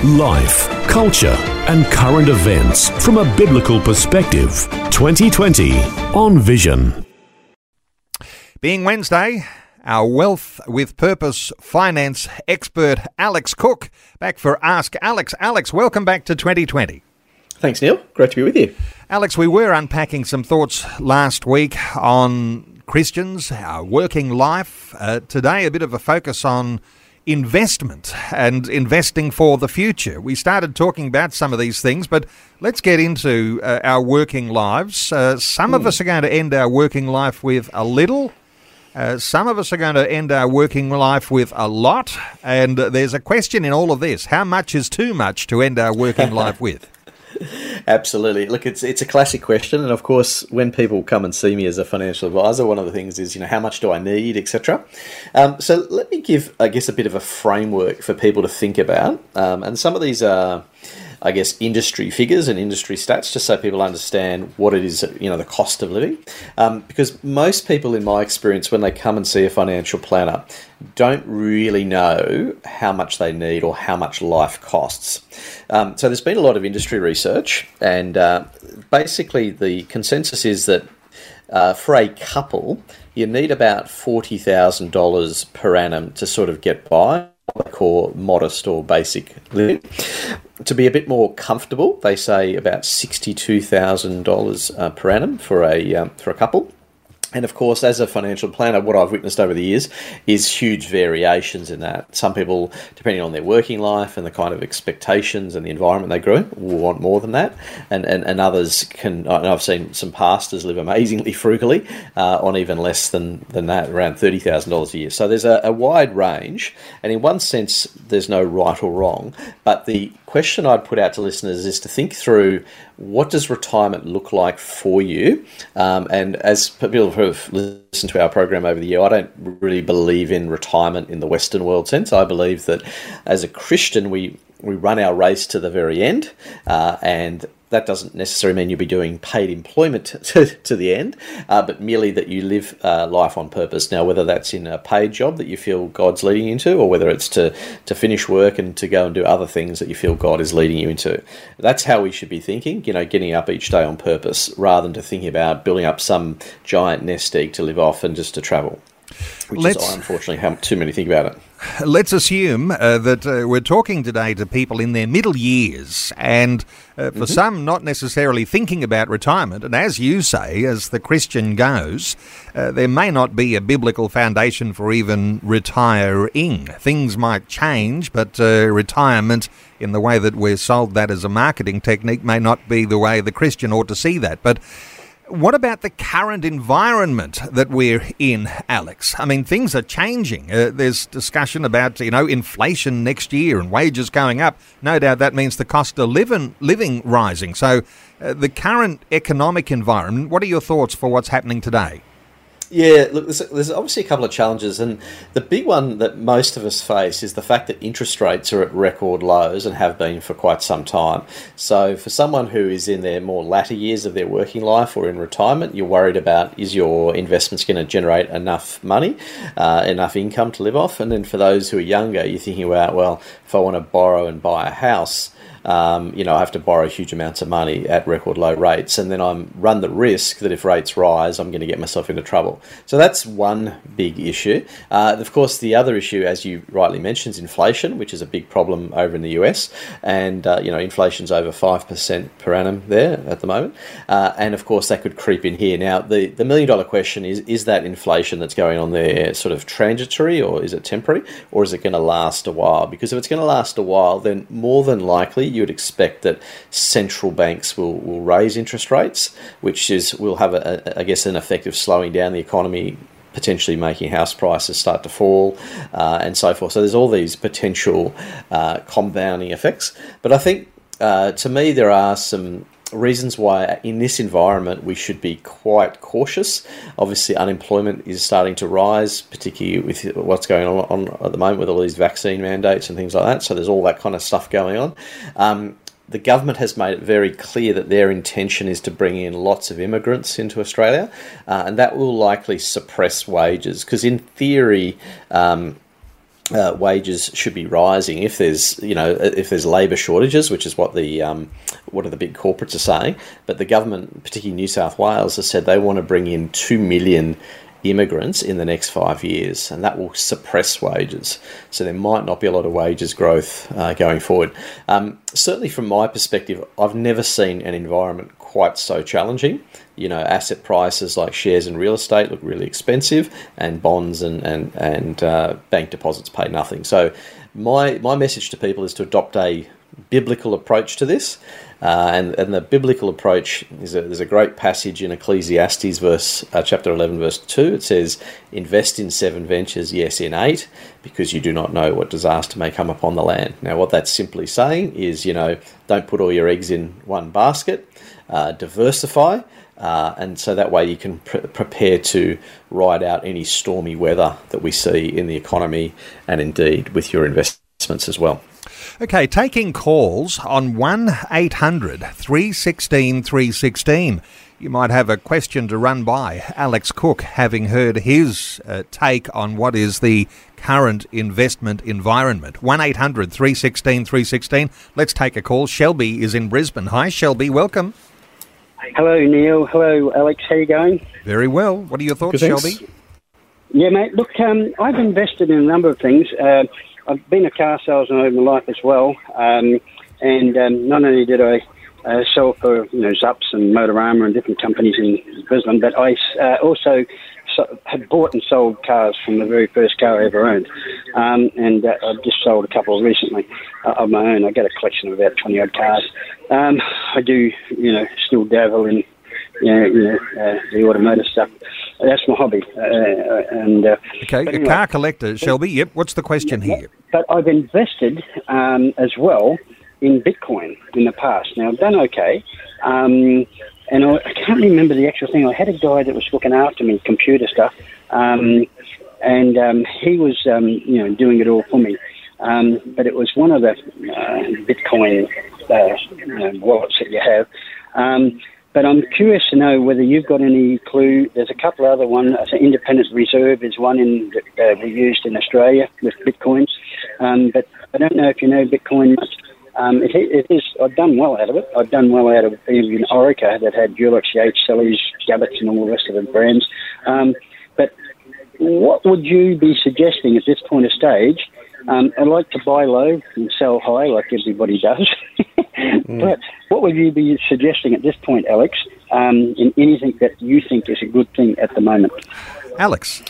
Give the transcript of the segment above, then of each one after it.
Life, culture, and current events from a biblical perspective. 2020 on Vision. Being Wednesday, our Wealth with Purpose finance expert Alex Cook back for Ask Alex. Alex, welcome back to 2020. Thanks, Neil. Great to be with you. Alex, we were unpacking some thoughts last week on Christians, our working life. Uh, today, a bit of a focus on investment and investing for the future. We started talking about some of these things, but let's get into uh, our working lives. Uh, some mm. of hmm. us are going to end our working life with a little. Uh, some of us are going to end our working life with a lot, and there's a question in all of this: how much is too much to end our working life with? Absolutely. Look, it's it's a classic question, and of course, when people come and see me as a financial advisor, one of the things is, you know, how much do I need, etc. Um, so let me give, I guess, a bit of a framework for people to think about, um, and some of these are. I guess, industry figures and industry stats, just so people understand what it is, you know, the cost of living. Um, because most people, in my experience, when they come and see a financial planner, don't really know how much they need or how much life costs. Um, so there's been a lot of industry research, and uh, basically the consensus is that uh, for a couple, you need about $40,000 per annum to sort of get by what they call modest or basic living. To be a bit more comfortable, they say about sixty-two thousand uh, dollars per annum for a um, for a couple. And of course, as a financial planner, what I've witnessed over the years is huge variations in that. Some people, depending on their working life and the kind of expectations and the environment they grew in, will want more than that. And, and, and others can, and I've seen some pastors live amazingly frugally uh, on even less than, than that, around $30,000 a year. So there's a, a wide range. And in one sense, there's no right or wrong. But the question I'd put out to listeners is to think through what does retirement look like for you? Um, and as people who have listened to our program over the year, I don't really believe in retirement in the Western world sense. I believe that as a Christian, we we run our race to the very end, uh, and that doesn't necessarily mean you'll be doing paid employment to, to the end, uh, but merely that you live uh, life on purpose. Now, whether that's in a paid job that you feel God's leading you into, or whether it's to, to finish work and to go and do other things that you feel God is leading you into, that's how we should be thinking, you know, getting up each day on purpose rather than to thinking about building up some giant nest egg to live off and just to travel which Let's, is unfortunately how too many think about it. Let's assume uh, that uh, we're talking today to people in their middle years, and uh, for mm-hmm. some, not necessarily thinking about retirement. And as you say, as the Christian goes, uh, there may not be a biblical foundation for even retiring. Things might change, but uh, retirement, in the way that we're sold that as a marketing technique, may not be the way the Christian ought to see that. But what about the current environment that we're in, Alex? I mean, things are changing. Uh, there's discussion about, you know, inflation next year and wages going up. No doubt that means the cost of living, living rising. So, uh, the current economic environment, what are your thoughts for what's happening today? Yeah, look, there's, there's, obviously a couple of challenges, and the big one that most of us face is the fact that interest rates are at record lows and have been for quite some time. So, for someone who is in their more latter years of their working life or in retirement, you're worried about is your investments going to generate enough money, uh, enough income to live off? And then for those who are younger, you're thinking about, well, if I want to borrow and buy a house, um, you know, I have to borrow huge amounts of money at record low rates, and then I'm run the risk that if rates rise, I'm going to get myself into trouble. So that's one big issue. Uh, of course, the other issue, as you rightly mentioned, is inflation, which is a big problem over in the US, and uh, you know, inflation's over five percent per annum there at the moment, uh, and of course that could creep in here. Now, the the million dollar question is: is that inflation that's going on there sort of transitory, or is it temporary, or is it going to last a while? Because if it's going to last a while, then more than likely you would expect that central banks will, will raise interest rates, which is will have, a, a, I guess, an effect of slowing down the economy potentially making house prices start to fall uh, and so forth. So there's all these potential uh, compounding effects. But I think uh, to me there are some reasons why in this environment we should be quite cautious. Obviously, unemployment is starting to rise, particularly with what's going on, on at the moment with all these vaccine mandates and things like that. So there's all that kind of stuff going on. Um, the government has made it very clear that their intention is to bring in lots of immigrants into Australia, uh, and that will likely suppress wages because, in theory, um, uh, wages should be rising if there's you know if there's labour shortages, which is what the um, what are the big corporates are saying. But the government, particularly New South Wales, has said they want to bring in two million immigrants in the next five years, and that will suppress wages. So there might not be a lot of wages growth uh, going forward. Um, certainly, from my perspective, I've never seen an environment quite so challenging. You know, asset prices like shares and real estate look really expensive, and bonds and and and uh, bank deposits pay nothing. So, my my message to people is to adopt a biblical approach to this. Uh, and, and the biblical approach is a, there's a great passage in Ecclesiastes, verse uh, chapter 11, verse 2. It says, Invest in seven ventures, yes, in eight, because you do not know what disaster may come upon the land. Now, what that's simply saying is, you know, don't put all your eggs in one basket, uh, diversify. Uh, and so that way you can pr- prepare to ride out any stormy weather that we see in the economy and indeed with your investments as well. Okay, taking calls on 1 800 316 316. You might have a question to run by Alex Cook, having heard his uh, take on what is the current investment environment. 1 800 316 316. Let's take a call. Shelby is in Brisbane. Hi, Shelby. Welcome. Hello, Neil. Hello, Alex. How you going? Very well. What are your thoughts, Shelby? Yeah, mate. Look, um, I've invested in a number of things. Uh, I've been a car salesman over my life as well, um, and um, not only did I uh, sell for you know Zupps and Motorama and different companies in Brisbane, but I uh, also so, had bought and sold cars from the very first car I ever owned, um, and uh, I've just sold a couple recently uh, of my own. I got a collection of about twenty odd cars. Um, I do you know still dabble in you know, you know uh, the automotive stuff. That's my hobby. Uh, uh and uh, okay, anyway, a car collector, Shelby. Yep. What's the question here? But I've invested um, as well in Bitcoin in the past. Now I've done okay. Um, and I, I, can't remember the actual thing. I had a guy that was looking after me, computer stuff, um, and um, he was, um, you know, doing it all for me. Um, but it was one of the uh, Bitcoin uh, you know, wallets that you have. Um, but I'm curious to know whether you've got any clue. There's a couple other ones. Independent Reserve is one in, that uh, we used in Australia with bitcoins. Um, but I don't know if you know Bitcoin much. Um, it, it is. I've done well out of it. I've done well out of even Orica that had Dulux, Yates, Selleys, Cabot's, and all the rest of the brands. Um, but what would you be suggesting at this point of stage? Um, I like to buy low and sell high, like everybody does. mm. But what would you be suggesting at this point, Alex, um, in anything that you think is a good thing at the moment? Alex.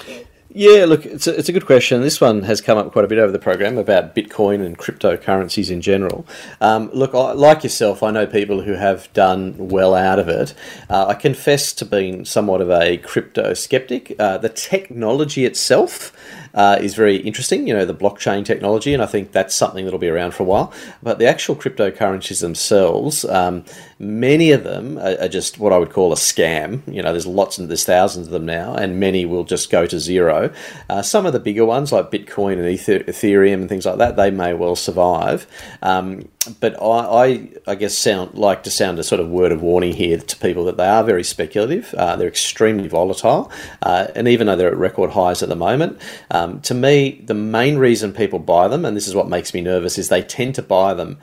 Yeah, look, it's a, it's a good question. This one has come up quite a bit over the program about Bitcoin and cryptocurrencies in general. Um, look, I, like yourself, I know people who have done well out of it. Uh, I confess to being somewhat of a crypto skeptic. Uh, the technology itself uh, is very interesting, you know, the blockchain technology, and I think that's something that'll be around for a while. But the actual cryptocurrencies themselves, um, many of them are, are, just what I would call a scam. You know, there's lots and there's thousands of them now, and many will just go to zero. Uh, some of the bigger ones, like Bitcoin and Ethereum and things like that, they may well survive. Um, but I, I, I, guess sound like to sound a sort of word of warning here to people that they are very speculative. Uh, they're extremely volatile, uh, and even though they're at record highs at the moment, um, to me, the main reason people buy them, and this is what makes me nervous, is they tend to buy them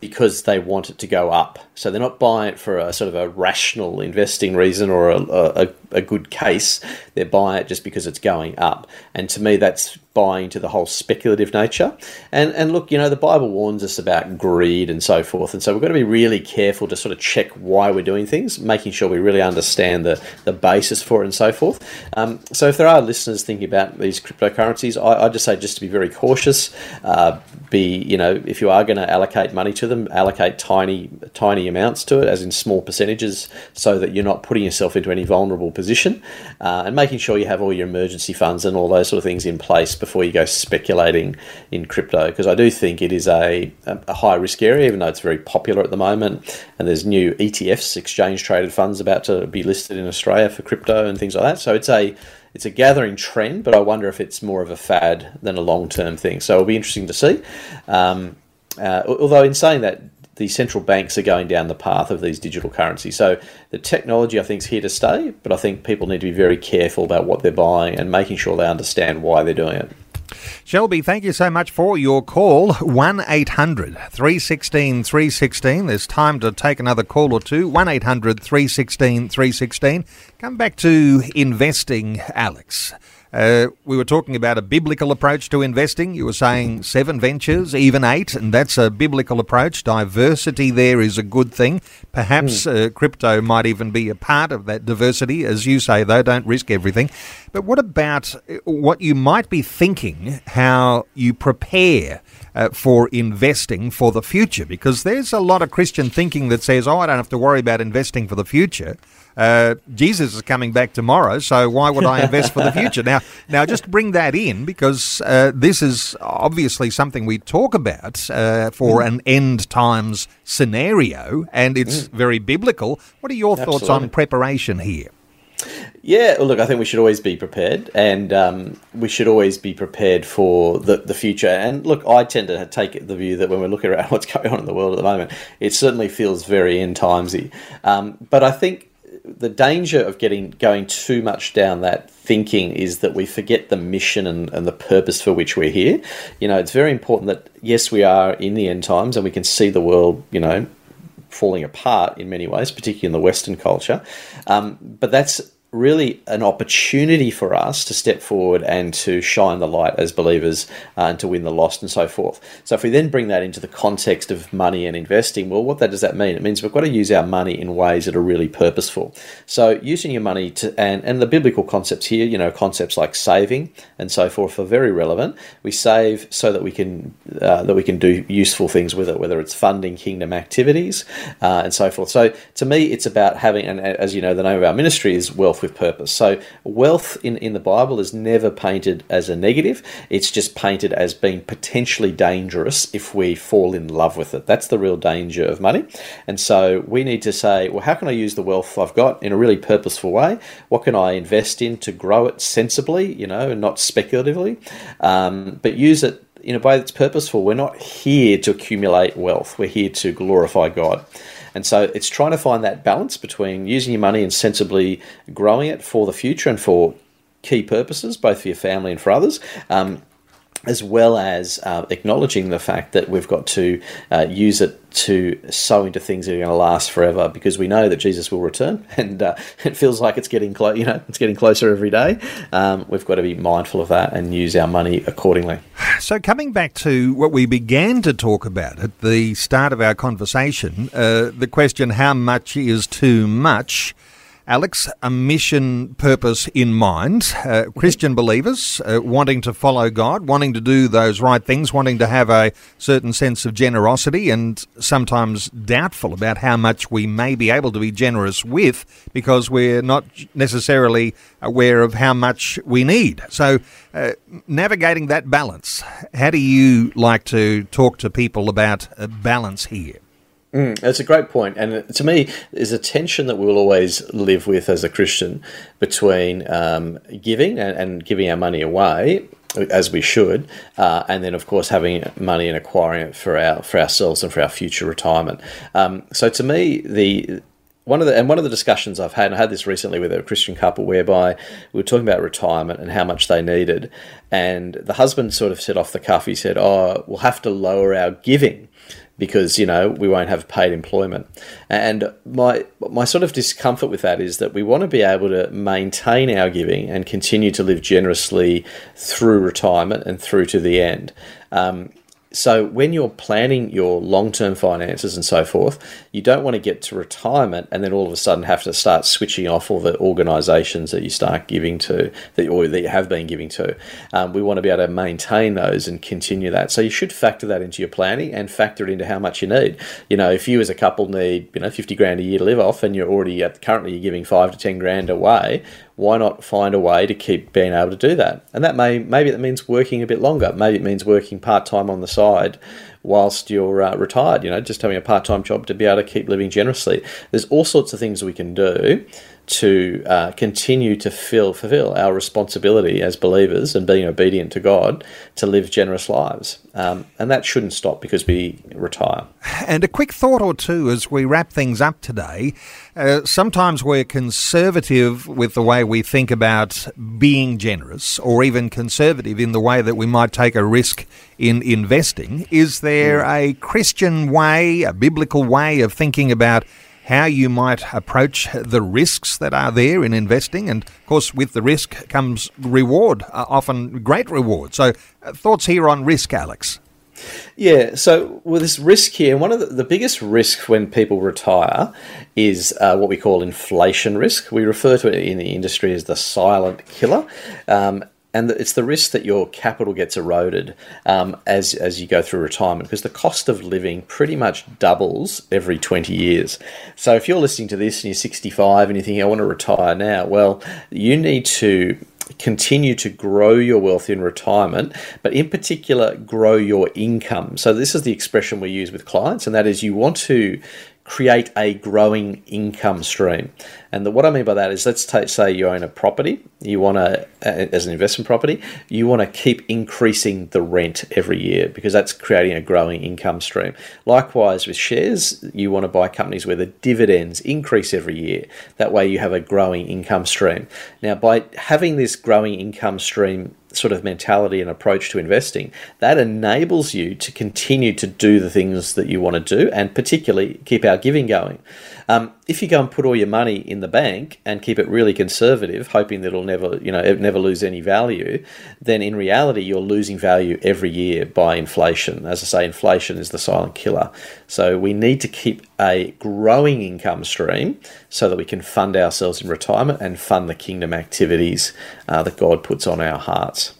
because they want it to go up. So they're not buying it for a sort of a rational investing reason or a, a, a good case. They're buying it just because it's going up. And to me, that's buying to the whole speculative nature. And and look, you know, the Bible warns us about greed and so forth. And so we've got to be really careful to sort of check why we're doing things, making sure we really understand the, the basis for it and so forth. Um, so if there are listeners thinking about these cryptocurrencies, I, I just say just to be very cautious. Uh, be, you know, if you are going to allocate money money to them, allocate tiny tiny amounts to it, as in small percentages, so that you're not putting yourself into any vulnerable position, uh, and making sure you have all your emergency funds and all those sort of things in place before you go speculating in crypto. Because I do think it is a, a high risk area, even though it's very popular at the moment, and there's new ETFs, exchange traded funds, about to be listed in Australia for crypto and things like that. So it's a it's a gathering trend, but I wonder if it's more of a fad than a long term thing. So it'll be interesting to see. Um, uh, although, in saying that, the central banks are going down the path of these digital currencies. So the technology, I think, is here to stay, but I think people need to be very careful about what they're buying and making sure they understand why they're doing it. Shelby, thank you so much for your call. 1 800 316 316. There's time to take another call or two. 1 800 316 316. Come back to investing, Alex. Uh, we were talking about a biblical approach to investing. You were saying seven ventures, even eight, and that's a biblical approach. Diversity there is a good thing. Perhaps mm. uh, crypto might even be a part of that diversity. As you say, though, don't risk everything. But what about uh, what you might be thinking, how you prepare? Uh, for investing for the future because there's a lot of Christian thinking that says, oh, I don't have to worry about investing for the future. Uh, Jesus is coming back tomorrow, so why would I invest for the future? Now, now just bring that in because uh, this is obviously something we talk about uh, for mm. an end times scenario, and it's mm. very biblical. What are your Absolutely. thoughts on preparation here? Yeah, well, look, I think we should always be prepared, and um, we should always be prepared for the, the future. And look, I tend to take the view that when we're looking around what's going on in the world at the moment, it certainly feels very end timesy. Um, but I think the danger of getting going too much down that thinking is that we forget the mission and, and the purpose for which we're here. You know, it's very important that yes, we are in the end times and we can see the world, you know, falling apart in many ways, particularly in the Western culture. Um, but that's really an opportunity for us to step forward and to shine the light as believers uh, and to win the lost and so forth. So if we then bring that into the context of money and investing, well, what that does that mean? It means we've got to use our money in ways that are really purposeful. So using your money to and and the biblical concepts here, you know, concepts like saving and so forth are very relevant. We save so that we can uh, that we can do useful things with it, whether it's funding kingdom activities uh, and so forth. So to me, it's about having, and as you know, the name of our ministry is wealth wealth with purpose. So, wealth in, in the Bible is never painted as a negative, it's just painted as being potentially dangerous if we fall in love with it. That's the real danger of money. And so, we need to say, well, how can I use the wealth I've got in a really purposeful way? What can I invest in to grow it sensibly, you know, and not speculatively, um, but use it in a way that's purposeful. We're not here to accumulate wealth, we're here to glorify God. And so it's trying to find that balance between using your money and sensibly growing it for the future and for key purposes, both for your family and for others. Um, as well as uh, acknowledging the fact that we've got to uh, use it to sow into things that are going to last forever, because we know that Jesus will return, and uh, it feels like it's getting close. You know, it's getting closer every day. Um, we've got to be mindful of that and use our money accordingly. So, coming back to what we began to talk about at the start of our conversation, uh, the question: How much is too much? Alex, a mission purpose in mind. Uh, Christian believers uh, wanting to follow God, wanting to do those right things, wanting to have a certain sense of generosity, and sometimes doubtful about how much we may be able to be generous with because we're not necessarily aware of how much we need. So, uh, navigating that balance, how do you like to talk to people about balance here? Mm, that's a great point, and to me, there's a tension that we will always live with as a Christian between um, giving and, and, giving our money away, as we should, uh, and then of course having money and acquiring it for our for ourselves and for our future retirement. Um, so to me, the one of the and one of the discussions I've had, and I had this recently with a Christian couple, whereby we were talking about retirement and how much they needed, and the husband sort of said off the cuff, he said, "Oh, we'll have to lower our giving." Because you know we won't have paid employment. And my my sort of discomfort with that is that we want to be able to maintain our giving and continue to live generously through retirement and through to the end. Um, so when you're planning your long-term finances and so forth, you don't want to get to retirement and then all of a sudden have to start switching off all the organisations that you start giving to that or that you have been giving to. Um, we want to be able to maintain those and continue that. So you should factor that into your planning and factor it into how much you need. You know, if you as a couple need you know fifty grand a year to live off and you're already at, currently you're giving five to ten grand away, why not find a way to keep being able to do that? And that may maybe that means working a bit longer. Maybe it means working part time on the side whilst you're uh, retired. You know, just having a part time job to be able to keep living generously. There's all sorts of things we can do to uh, continue to fill, fulfill our responsibility as believers and being obedient to God to live generous lives. Um, and that shouldn't stop because we retire. And a quick thought or two as we wrap things up today. Uh, sometimes we're conservative with the way we think about being generous, or even conservative in the way that we might take a risk in investing. Is there hmm. a Christian way, a biblical way of thinking about? How you might approach the risks that are there in investing. And of course, with the risk comes reward, uh, often great reward. So, uh, thoughts here on risk, Alex? Yeah, so with this risk here, one of the, the biggest risks when people retire is uh, what we call inflation risk. We refer to it in the industry as the silent killer. Um, and it's the risk that your capital gets eroded um, as as you go through retirement because the cost of living pretty much doubles every 20 years. So if you're listening to this and you're 65 and you think I want to retire now, well, you need to continue to grow your wealth in retirement, but in particular, grow your income. So, this is the expression we use with clients, and that is you want to create a growing income stream. And the, what I mean by that is, let's take, say you own a property, you want to, as an investment property, you want to keep increasing the rent every year because that's creating a growing income stream. Likewise, with shares, you want to buy companies where the dividends increase every year. That way, you have a growing income stream. Now, by having this growing income stream sort of mentality and approach to investing, that enables you to continue to do the things that you want to do and particularly keep our giving going. Um, if you go and put all your money in the bank and keep it really conservative, hoping that it'll never, you know, never lose any value, then in reality you're losing value every year by inflation. As I say, inflation is the silent killer. So we need to keep a growing income stream so that we can fund ourselves in retirement and fund the kingdom activities uh, that God puts on our hearts.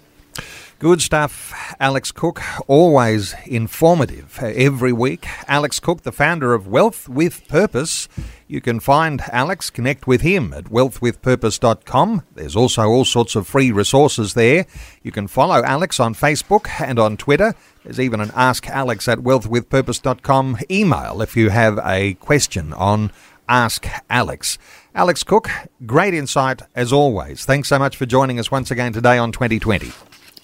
Good stuff, Alex Cook. Always informative every week. Alex Cook, the founder of Wealth with Purpose. You can find Alex, connect with him at wealthwithpurpose.com. There's also all sorts of free resources there. You can follow Alex on Facebook and on Twitter. There's even an Ask Alex at wealthwithpurpose.com email if you have a question on Ask Alex. Alex Cook, great insight as always. Thanks so much for joining us once again today on 2020.